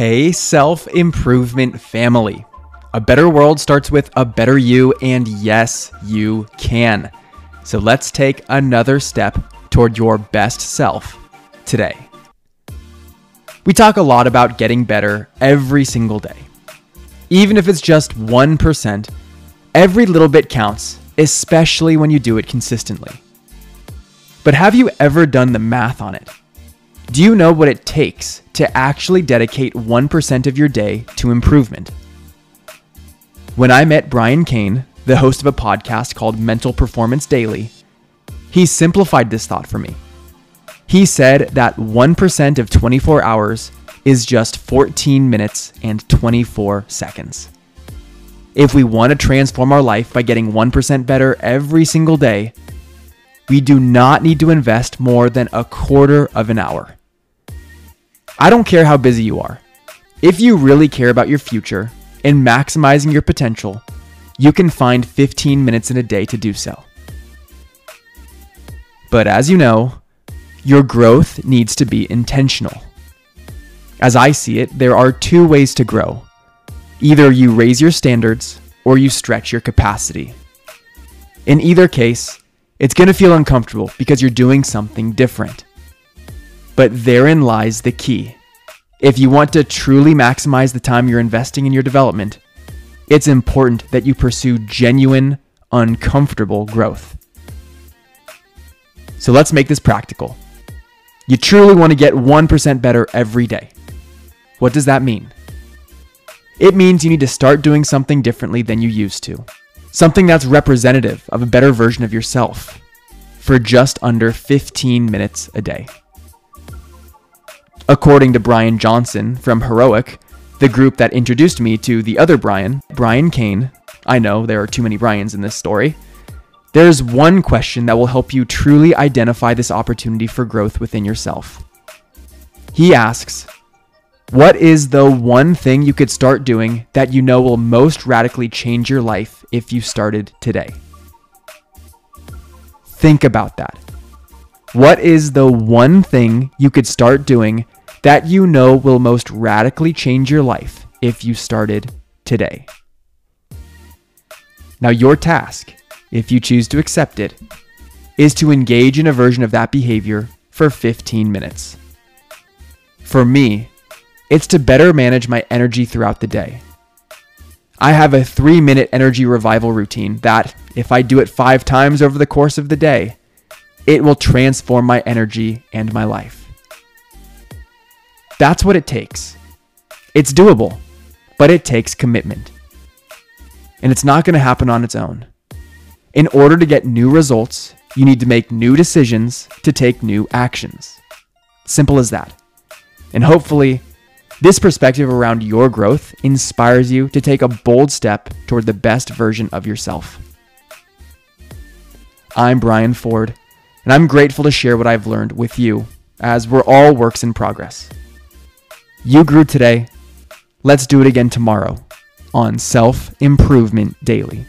Hey, self improvement family. A better world starts with a better you, and yes, you can. So let's take another step toward your best self today. We talk a lot about getting better every single day. Even if it's just 1%, every little bit counts, especially when you do it consistently. But have you ever done the math on it? Do you know what it takes to actually dedicate 1% of your day to improvement? When I met Brian Cain, the host of a podcast called Mental Performance Daily, he simplified this thought for me. He said that 1% of 24 hours is just 14 minutes and 24 seconds. If we want to transform our life by getting 1% better every single day, we do not need to invest more than a quarter of an hour. I don't care how busy you are. If you really care about your future and maximizing your potential, you can find 15 minutes in a day to do so. But as you know, your growth needs to be intentional. As I see it, there are two ways to grow either you raise your standards or you stretch your capacity. In either case, it's going to feel uncomfortable because you're doing something different. But therein lies the key. If you want to truly maximize the time you're investing in your development, it's important that you pursue genuine, uncomfortable growth. So let's make this practical. You truly want to get 1% better every day. What does that mean? It means you need to start doing something differently than you used to. Something that's representative of a better version of yourself for just under 15 minutes a day. According to Brian Johnson from Heroic, the group that introduced me to the other Brian, Brian Cain, I know there are too many Brians in this story. There's one question that will help you truly identify this opportunity for growth within yourself. He asks, What is the one thing you could start doing that you know will most radically change your life if you started today? Think about that. What is the one thing you could start doing that you know will most radically change your life if you started today. Now, your task, if you choose to accept it, is to engage in a version of that behavior for 15 minutes. For me, it's to better manage my energy throughout the day. I have a three minute energy revival routine that, if I do it five times over the course of the day, it will transform my energy and my life. That's what it takes. It's doable, but it takes commitment. And it's not going to happen on its own. In order to get new results, you need to make new decisions to take new actions. Simple as that. And hopefully, this perspective around your growth inspires you to take a bold step toward the best version of yourself. I'm Brian Ford, and I'm grateful to share what I've learned with you as we're all works in progress. You grew today. Let's do it again tomorrow on Self Improvement Daily.